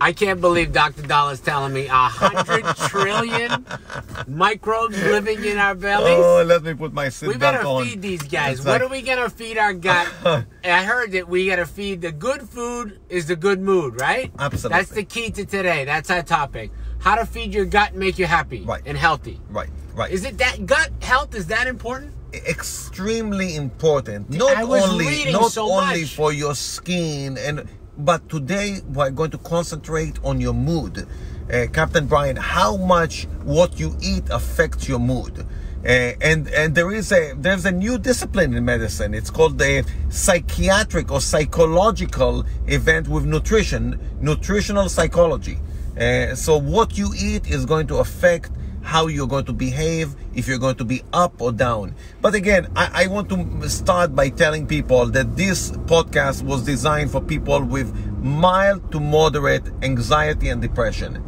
I can't believe Dr. Is telling me a hundred trillion microbes living in our bellies. Oh, let me put my on. we better on. feed these guys. It's what like- are we gonna feed our gut? I heard that we gotta feed the good food is the good mood, right? Absolutely. That's the key to today. That's our topic. How to feed your gut and make you happy Right. and healthy. Right, right. Is it that gut health is that important? extremely important. Not only not so only much. for your skin and but today we're going to concentrate on your mood. Uh, Captain Brian, how much what you eat affects your mood. Uh, and and there is a there's a new discipline in medicine. It's called the psychiatric or psychological event with nutrition, nutritional psychology. Uh, so what you eat is going to affect how you're going to behave, if you're going to be up or down. But again, I, I want to start by telling people that this podcast was designed for people with mild to moderate anxiety and depression.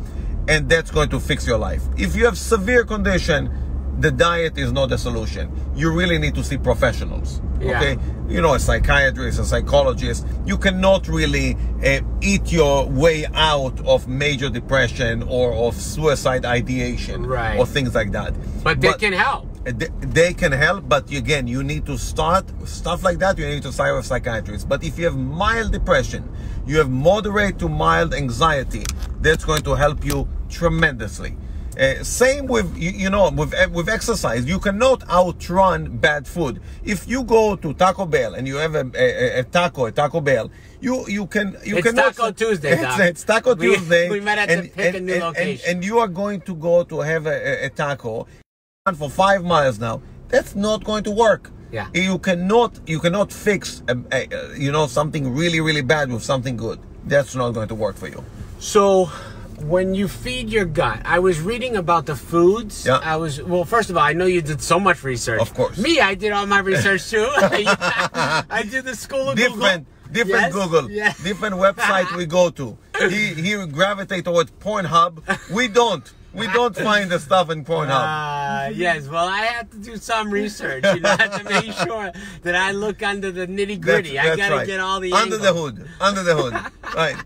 And that's going to fix your life. If you have severe condition, the diet is not the solution. You really need to see professionals. Yeah. Okay? You know, a psychiatrist, a psychologist. You cannot really uh, eat your way out of major depression or of suicide ideation Right. or things like that. But they can help. Uh, They, they can help, but again, you need to start stuff like that. You need to start with psychiatrist. But if you have mild depression, you have moderate to mild anxiety, that's going to help you tremendously. Uh, same with you, you know with with exercise. You cannot outrun bad food. If you go to Taco Bell and you have a, a, a taco, a Taco Bell, you you can you It's cannot. Taco Tuesday, It's, it's Taco We- Tuesday. we might have to pick a new and, location. And, and you are going to go to have a, a, taco for five miles now. That's not going to work. Yeah. You cannot you cannot fix a, a, a- you know something really really bad with something good. That's not going to work for you. So, when you feed your gut, I was reading about the foods. Yeah. I was well. First of all, I know you did so much research. Of course. Me, I did all my research too. I did the school of Different Google. different Yes, Google, yes. different website we go to. He he gravitate towards Pornhub. We don't. We don't find the stuff in Pornhub. Uh, yes, well, I have to do some research. You know, I have to make sure that I look under the nitty gritty. I gotta right. get all the under the hood. Under the hood. right.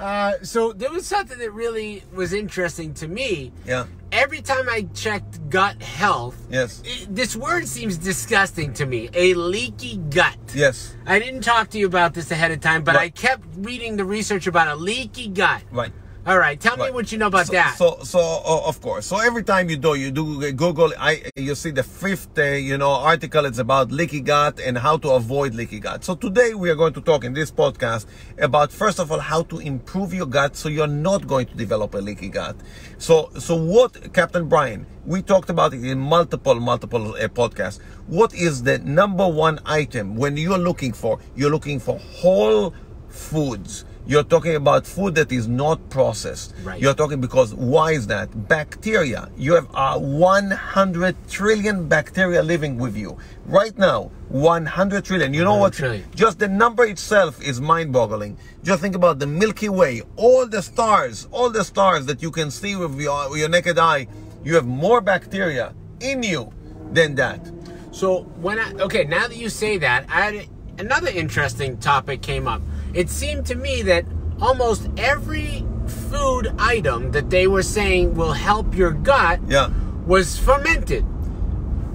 Uh, so there was something that really was interesting to me. Yeah. Every time I checked gut health, Yes. it- this word seems disgusting to me. A leaky gut. Yes. I didn't talk to you about this ahead of time, but I kept reading the research about a leaky gut. Right. All right, tell me what you know about so, that. So, so uh, of course. So every time you do, you do Google. I you see the fifth, uh, you know, article. It's about leaky gut and how to avoid leaky gut. So today we are going to talk in this podcast about first of all how to improve your gut so you're not going to develop a leaky gut. So, so what, Captain Brian? We talked about it in multiple, multiple uh, podcasts. What is the number one item when you're looking for? You're looking for whole foods. You're talking about food that is not processed. Right. You're talking because why is that? Bacteria. You have uh, 100 trillion bacteria living with you right now. 100 trillion. You know what? trillion. Just the number itself is mind-boggling. Just think about the Milky Way, all the stars, all the stars that you can see with your, with your naked eye. You have more bacteria in you than that. So when I okay, now that you say that, I had another interesting topic came up. It seemed to me that almost every food item that they were saying will help your gut Yeah. was fermented.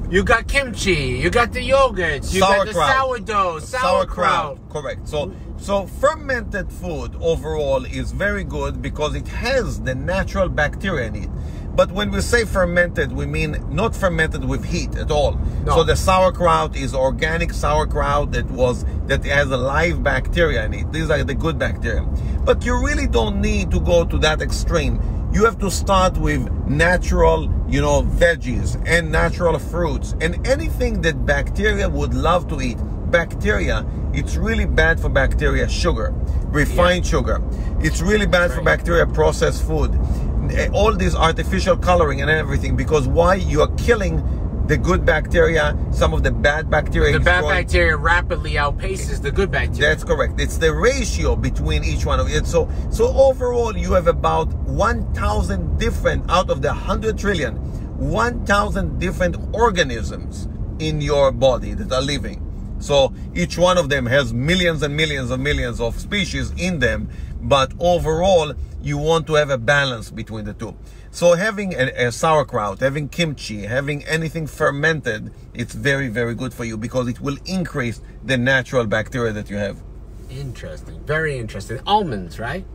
You got kimchi, you got the yogurts, you got the sourdough, sauerkraut. Correct. So so fermented food overall is very good because it has the natural bacteria in it. But when we say fermented, we mean not fermented with heat at all. No. So the sauerkraut is organic sauerkraut that was that has a live bacteria in it. These are the good bacteria. But you really don't need to go to that extreme. You have to start with natural, you know, veggies and natural fruits and anything that bacteria would love to eat. Bacteria, it's really bad for bacteria. Sugar, refined sugar. It's really bad for bacteria processed food. All this artificial coloring and everything because why? You are killing the good bacteria, some of the bad bacteria. The bad growing- bacteria rapidly outpaces the good bacteria. that's correct. It's the ratio between each one of it. So, so overall, you have about 1,000 different out of the 100 trillion, 1,000 different organisms in your body that are living. So each one of them has millions and millions and millions of species in them. But overall, you want to have a balance between the two. So having a, a, sauerkraut, having kimchi, having anything fermented, it's very, very good for you because it will increase the natural bacteria that you have. Interesting. Very interesting. Almonds, right?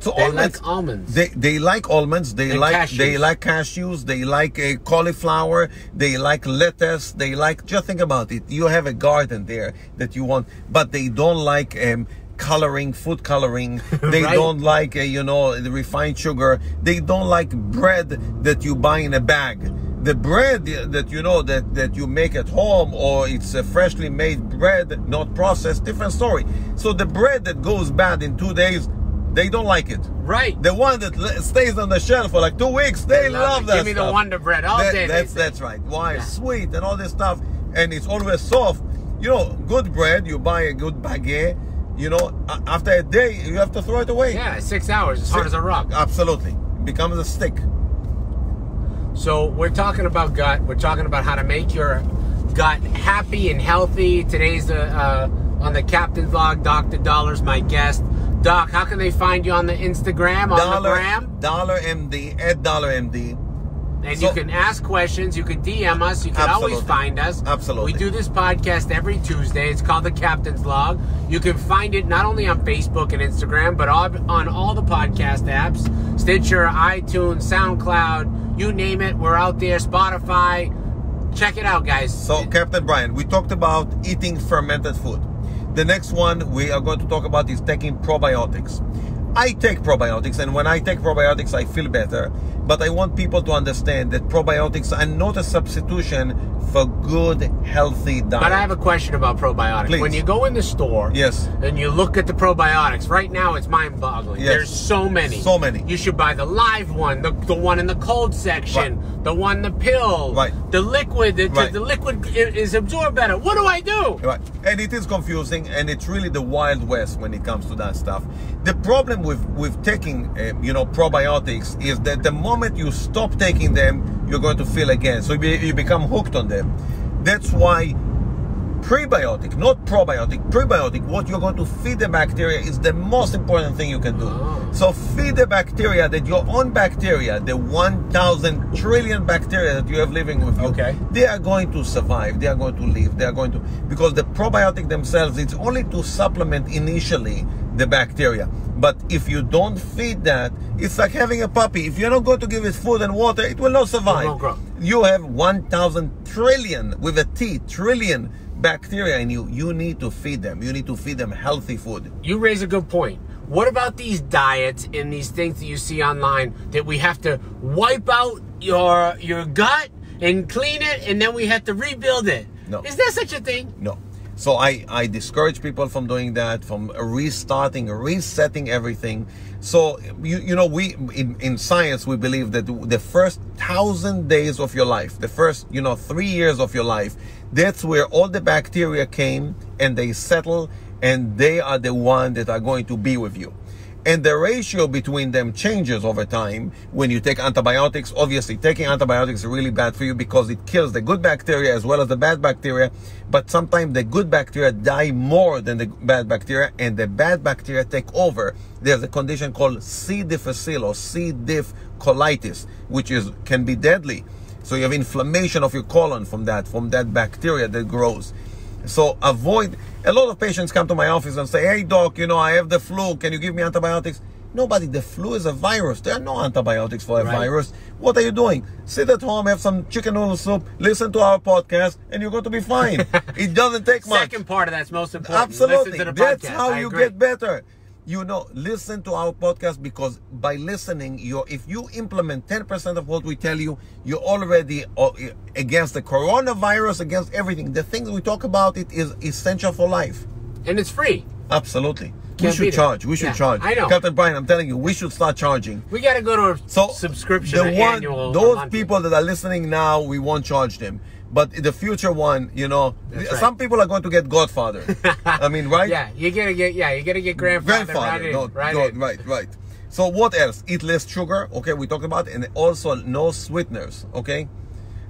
So They almonds, like almonds. They, they like almonds. They And like cashews. they like cashews. They like uh, cauliflower. They like lettuce. They like just think about it. You have a garden there that you want, but they don't like um, coloring, food coloring. They Right. don't like uh, you know the refined sugar. They don't like bread that you buy in a bag. The bread that you know that that you make at home or it's a freshly made bread, not processed, different story. So the bread that goes bad in two days, they don't like it. right. The one that stays on the shelf for like two weeks, they, love love, it. that Give me the. Wonder Bread all That- day, That's that's right. Why Yeah. sweet and all this stuff, and it's always soft. You know, good bread. You buy a good baguette. You know, after a day, you have to throw it away. Yeah, six hours, as hard as a rock. Absolutely, It becomes a stick. So we're talking about gut. We're talking about how to make your gut happy and healthy. Today's uh, uh, on the Captain Vlog. Dr. Daller's my guest. Doc, how can they find you on the Instagram, on the Daller, gram? Daller MD at Daller MD. And So- you can ask questions. You can DM us. You can always find us. Absolutely. We do this podcast every Tuesday. It's called the Captain's Log. You can find it not only on Facebook and Instagram, but on, on all the podcast apps Stitcher, iTunes, SoundCloud, you name it. We're out there. Spotify. Check it out, guys. So, Captain Brian, we talked about eating fermented food. The next one we are going to talk about is taking probiotics. I take probiotics, and when I take probiotics, I feel better. But I want people to understand that probiotics are not a substitution for good, healthy diet. But I have a question about probiotics. Please. When you go in the store Yes. and you look at the probiotics, right now it's mind boggling. Yes. There's so many. So many. You should buy the live one, the, the one in the cold section, the one the pill, Right. the liquid, the, Right. the liquid is absorbed better. What do I do? Right. And it is confusing, and it's really the wild west when it comes to that stuff. The problem with with taking, uh, you know, probiotics is that the moment you stop taking them, you're going to feel again. So you, be, you become hooked on them. That's why prebiotic, not probiotic, prebiotic, what you're going to feed the bacteria is the most important thing you can do. Oh. So feed the bacteria that your own bacteria, the 1,000 trillion bacteria that you have living with you, Okay. they are going to survive. They are going to live. They are going to because the probiotic themselves, it's only to supplement initially the bacteria. But if you don't feed that, it's like having a puppy. If you're not going to give it food and water, it will not survive. You have 1,000 trillion with a T, trillion bacteria in you. You need to feed them. You need to feed them healthy food. You raise a good point. What about these diets and these things that you see online that we have to wipe out your your gut and clean it and then we have to rebuild it? No. Is there such a thing? No. So I, I discourage people from doing that, from restarting, resetting everything. So you you know we in, in science we believe that the first thousand days of your life, the first you know three years of your life, that's where all the bacteria came and they settle and they are the one that are going to be with you. And the ratio between them changes over time when you take antibiotics. Obviously, taking antibiotics is really bad for you because it kills the good bacteria as well as the bad bacteria. But sometimes the good bacteria die more than the bad bacteria, and the bad bacteria take over. There's a condition called C. difficile or C. diff colitis, which is can be deadly. So you have inflammation of your colon from that, from that bacteria that grows. So avoid. A lot of patients come to my office and say, "Hey doc, you know I have the flu. Can you give me antibiotics?" Nobody. The flu is a virus. There are no antibiotics for a Right. virus. What are you doing? Sit at home, have some chicken noodle soup, listen to our podcast, and you're going to be fine. it doesn't take much. Second part of that's most important. Absolutely. To the That's podcast. how I you agree. get better. You know, listen to our podcast because by listening, you if you implement 10% of what we tell you, you're already uh, against the coronavirus, against everything. The things we talk about it is essential for life. and it's free. Absolutely. we should it. charge. We should Yeah, charge. I know. Captain Brian, I'm telling you, we should start charging. We got to go to a So subscription, the one, those people that are listening now, we won't charge them. But the future one, you know, That's right. some people are going to get Godfather. I mean, right? Yeah, you're gonna get. Yeah, you're gonna get grandfather. grandfather. right in, no, right no, in. right, right. So what else? Eat less sugar. Okay, we talked about, and also no sweeteners. Okay,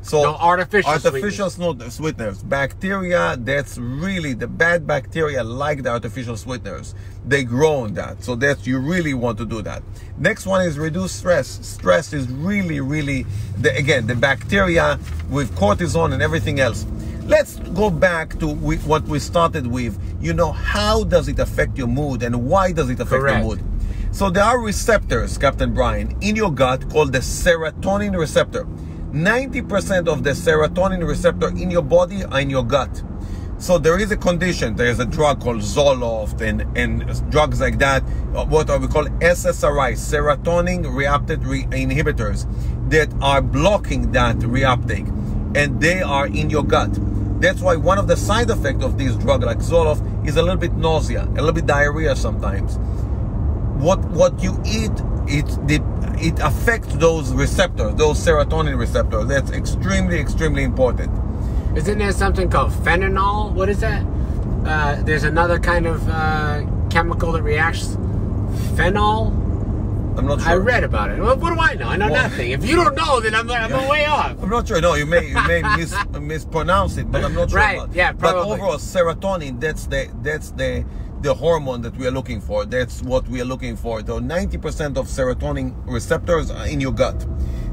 So No artificial artificial sweeteners. sweeteners. Bacteria, that's really the bad bacteria like the artificial sweeteners. They grow on that. So that you really want to do that. Next one is reduce stress. Stress is really, really the, again the bacteria with cortisone and everything else. Let's go back to we, what we started with. You know, how does it affect your mood and why does it affect Correct. your mood? So there are receptors, Captain Brian, in your gut called the serotonin receptor. 90% of the serotonin receptor in your body are in your gut. So there is a condition, there is a drug called Zoloft and, and drugs like that, uh, what are we call SSRI, serotonin reuptake re- inhibitors, that are blocking that reuptake. And they are in your gut. That's why one of the side effects of this drug like Zoloft is a little bit nausea, a little bit diarrhea sometimes what what you eat it it affects those receptors those serotonin receptors that's extremely extremely important Isn't there something called phenol? What is that? Uh, there's another kind of uh, chemical that reacts. Phenol. i'm not sure I read about it. What, what do I know? I know Well- nothing. If you don't know, then I'm, I'm way off. i'm not sure no you may you may mis, mispronounce it but i'm not sure Right, about yeah, but overall serotonin that's the that's the the hormone that we are looking for that's what we are looking for so 90% of serotonin receptors are in your gut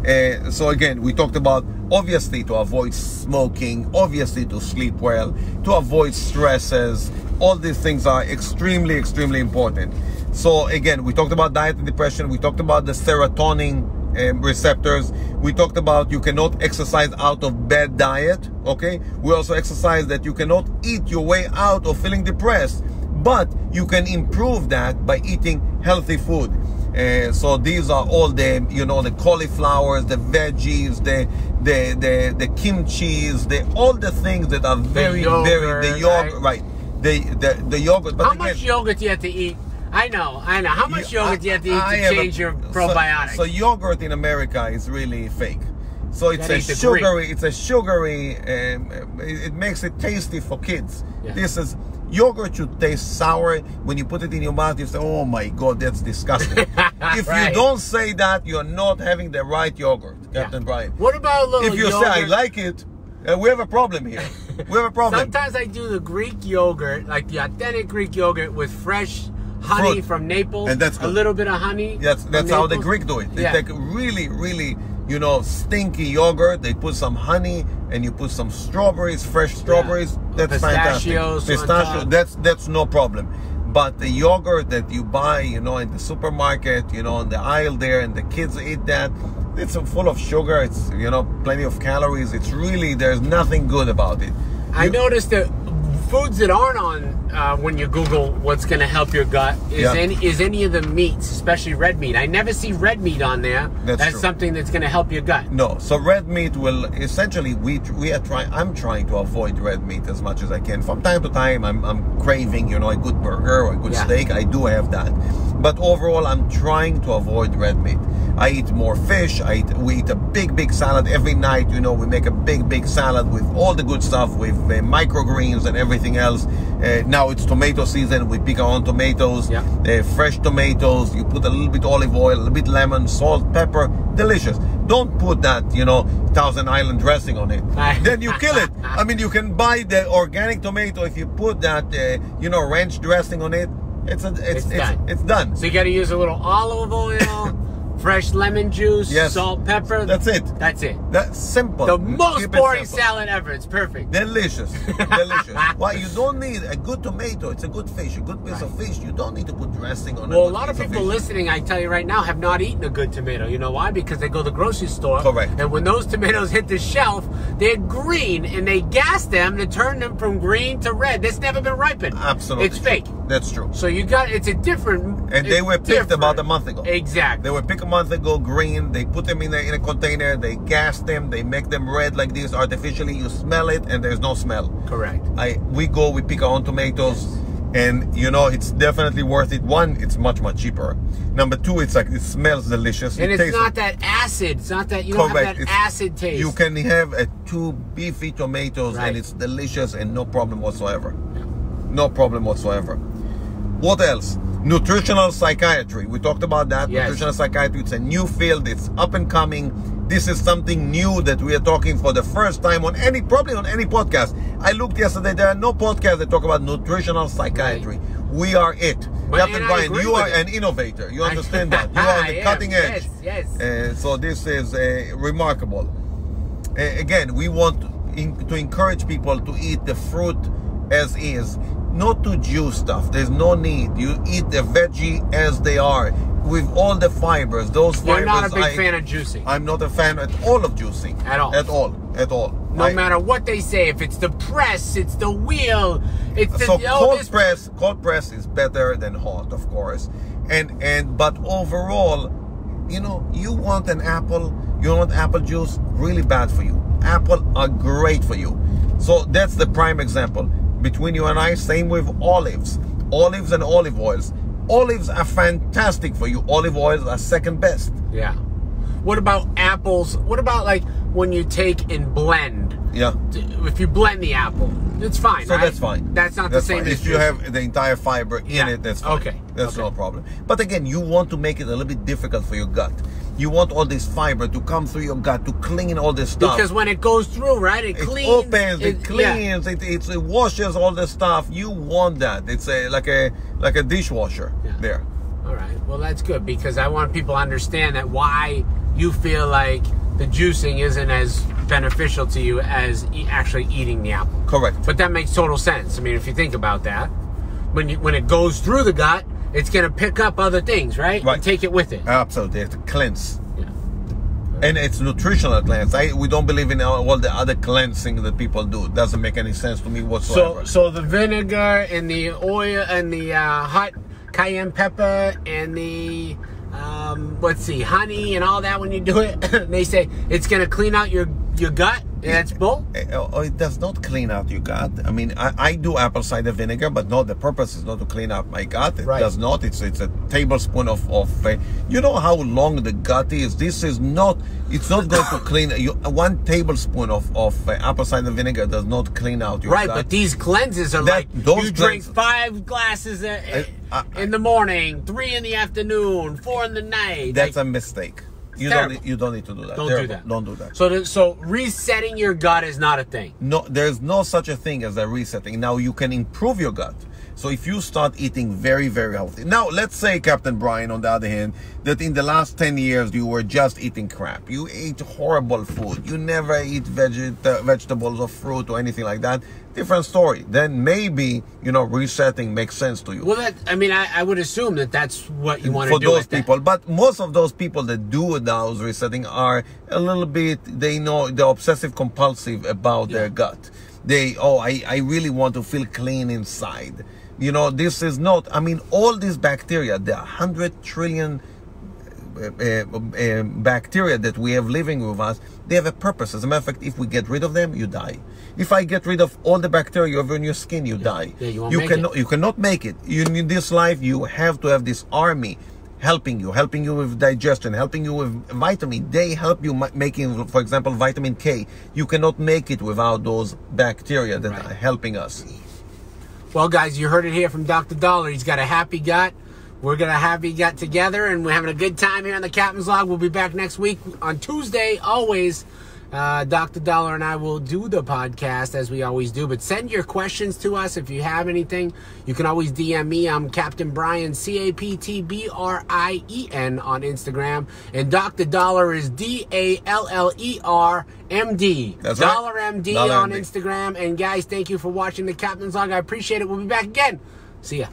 uh, so again we talked about obviously to avoid smoking obviously to sleep well to avoid stresses all these things are extremely extremely important so again we talked about diet and depression we talked about the serotonin um, receptors. We talked about you cannot exercise out of bad diet. Okay. We also exercise that you cannot eat your way out of feeling depressed, but you can improve that by eating healthy food. Uh, so these are all the you know the cauliflowers, the veggies, the the the the kimchi's, the all the things that are very very the yogurt, yogurt right. The, the the yogurt. But How again, much yogurt do you have to eat? I know, I know. How much you- yogurt do you have to eat I- I to have a- change your probiotics? So, yogurt in America is really fake. So it's a sugary. It's a sugary. Um, it, it makes it tasty for kids. Yeah. This is yogurt should taste sour when you put it in your mouth. You say, "Oh my God, that's disgusting." if Right. you don't say that, you're not having the right yogurt, Yeah. Captain Brian. What about a little If you yogurt? say I like it, uh, we have a problem here. we have a problem. Sometimes I do the Greek yogurt, like the authentic Greek yogurt with fresh honey Fruit. from Naples. And that's a little bit of honey. That's that's how the Greek do it. They yeah. take really, really, you know, stinky yogurt. They put some honey and you put some strawberries, fresh strawberries. That's Pistachios fantastic. Pistachio. That's that's no problem. But the yogurt that you buy, you know, in the supermarket, you know, on the aisle there, and the kids eat that. It's full of sugar. It's you know, plenty of calories. It's really there's nothing good about it. I You- noticed that foods that aren't on uh, when you Google what's going to help your gut is Yeah. any is any of the meats, especially red meat. I never see red meat on there. That's That's something that's going to help your gut. No, so red meat will essentially we we are trying. I'm trying to avoid red meat as much as I can. From time to time, I'm I'm craving you know a good burger or a good Yeah. steak. I do have that, but overall, I'm trying to avoid red meat. I eat more fish. I eat, we eat a big big salad every night. You know, we make a big big salad with all the good stuff with uh, microgreens and everything else. Uh, now it's tomato season. We pick our own tomatoes. Yeah. Uh, fresh tomatoes. You put a little bit olive oil, a little bit lemon, salt, pepper. Delicious. Don't put that, you know, Thousand Island dressing on it. then you kill it. I mean, you can buy the organic tomato if you put that, uh, you know, ranch dressing on it. It's a, it's It's it's, done. it's done. So you got to use a little olive oil, fresh lemon juice, Yes. salt, pepper. That's it. That's it. That's simple. The most it boring salad ever. It's perfect. Delicious, delicious. Why you don't need a good tomato? It's a good fish, a good piece of fish. You don't need to put dressing on it. Well, a lot of people listening, I tell you right now, have not eaten a good tomato. You know why? Because they go to the grocery store. Correct. And when those tomatoes hit the shelf, they're green and they gas them to turn them from green to red. That's never been ripened. Absolutely, It's fake. That's true. So you got, it's a different. And they were picked different. about a month ago. Exactly. They were picked a month ago, green. They put them in a, in a container. They gas them. They make them red like this artificially. You smell it, and there's no smell. Correct. I we go, we pick our own tomatoes, and you know it's definitely worth it. One, it's much much cheaper. Number two, it's like it smells delicious. And it it's not that acid. It's not that, you don't have that It's- acid taste. You can have a two beefy tomatoes, Right. and it's delicious and no problem whatsoever. No problem whatsoever. What else? Nutritional psychiatry. We talked about that. Yes. Nutritional psychiatry. It's a new field. It's up and coming. This is something new that we are talking for the first time on any, probably on any podcast. I looked yesterday, there are no podcasts that talk about nutritional psychiatry. We are it. But- Captain Brian, you are an innovator. You understand that. You are on the am, cutting edge. yes, yes. Uh, so this is uh, remarkable. Uh, again, we want in, to encourage people to eat the fruit as is, not to juice stuff. There's no need. You eat the veggie as they are, with all the fibers. Those You're fibers. not a big I, fan of juicing. I'm not a fan at all of juicing. At all. At all. At all. no I- matter what they say, if it's the press, it's the wheel, it's the so oh, cold this- press cold press is better than hot of course and and but overall you know you want an apple you want apple juice really bad for you apple are great for you so that's the prime example between you and i same with olives. Olives and olive oils. Olives are fantastic for you. Olive oils are second best. Yeah. What about apples? What about like when you take and blend? yeah If you blend the apple, it's fine. So right? that's fine. That's not That's the same fine. as If you have the entire fiber in Yeah. it, that's fine. Okay. That's Okay. no problem. But again, you want to make it a little bit difficult for your gut. You want all this fiber to come through your gut to clean all this stuff. because when it goes through, right, it, it cleans. opens, it, yeah. cleans, it, it, it washes all the stuff. You want that. It's a like a like a dishwasher Yeah. there. All right. Well, that's good because I want people to understand that why you feel like the juicing isn't as beneficial to you as e- actually eating the apple. Correct. But that makes total sense. I mean, if you think about that, when you, when it goes through the gut, it's going to pick up other things, right? Right. And take it with it. Absolutely, it's a cleanse. Yeah. And it's nutritional cleanse. I, we don't believe in all the other cleansing that people do. It doesn't make any sense to me So, whatsoever. so the vinegar and the oil and the uh, hot cayenne pepper and the um, let's see, honey and all that. When you do it, they say it's gonna clean out your your gut. And that's bull. Uh, oh, it does not clean out your gut. I mean, I, I do apple cider vinegar, but no, the purpose is not to clean out my gut. It Right. does not. It's it's a tablespoon of of. Uh, you know how long the gut is. This is not. It's not going to clean. You one tablespoon of of uh, apple cider vinegar does not clean out your Right, gut. Right, but these cleanses are That- like those you drink five glasses a, Uh, in the morning, three in the afternoon, four in the night. That's Like, a mistake. You terrible. don't. You don't need to do that. don't Terrible. do that. Don't do that. So, so resetting your gut is not a thing. No, there's no such a thing as a resetting. Now you can improve your gut. So if you start eating very, very healthy. Now let's say, Captain Brian, on the other hand, that in the last 10 years you were just eating crap. You ate horrible food. You never eat veget- vegetables or fruit or anything like that. Different story. Then maybe, you know, resetting makes sense to you. Well, that I mean, I, I would assume that that's what you want to for those with that. people. But most of those people that do those resetting are a little bit, they know they're obsessive compulsive about their gut. They, oh, I, I really want to feel clean inside. You know, this is not, I mean, all these bacteria, the 100 trillion uh, uh, uh, bacteria that we have living with us, they have a purpose. As a matter of fact, if we get rid of them, you die. If I get rid of all the bacteria over in your skin, you die. Yeah, you make cannot, it. you cannot make it. You in this life, you have to have this army helping you, helping you with digestion, helping you with vitamin. They help you making, for example, vitamin K. You cannot make it without those bacteria that Right. are helping us. Well, guys, you heard it here from Dr. Daller. He's got a happy gut. We're going to have a happy gut together, and we're having a good time here on the Captain's Log. We'll be back next week on Tuesday, always. Uh, Dr. Daller and I will do the podcast as we always do. But send your questions to us if you have anything. You can always DM me. I'm Captain Brian, C A P T B R I E N on Instagram. And Dr. Daller is D A L L E R M D. That's right. Daller MD Daller on MD. Instagram. And guys, thank you for watching the Captain's Log. I appreciate it. We'll be back again. See ya.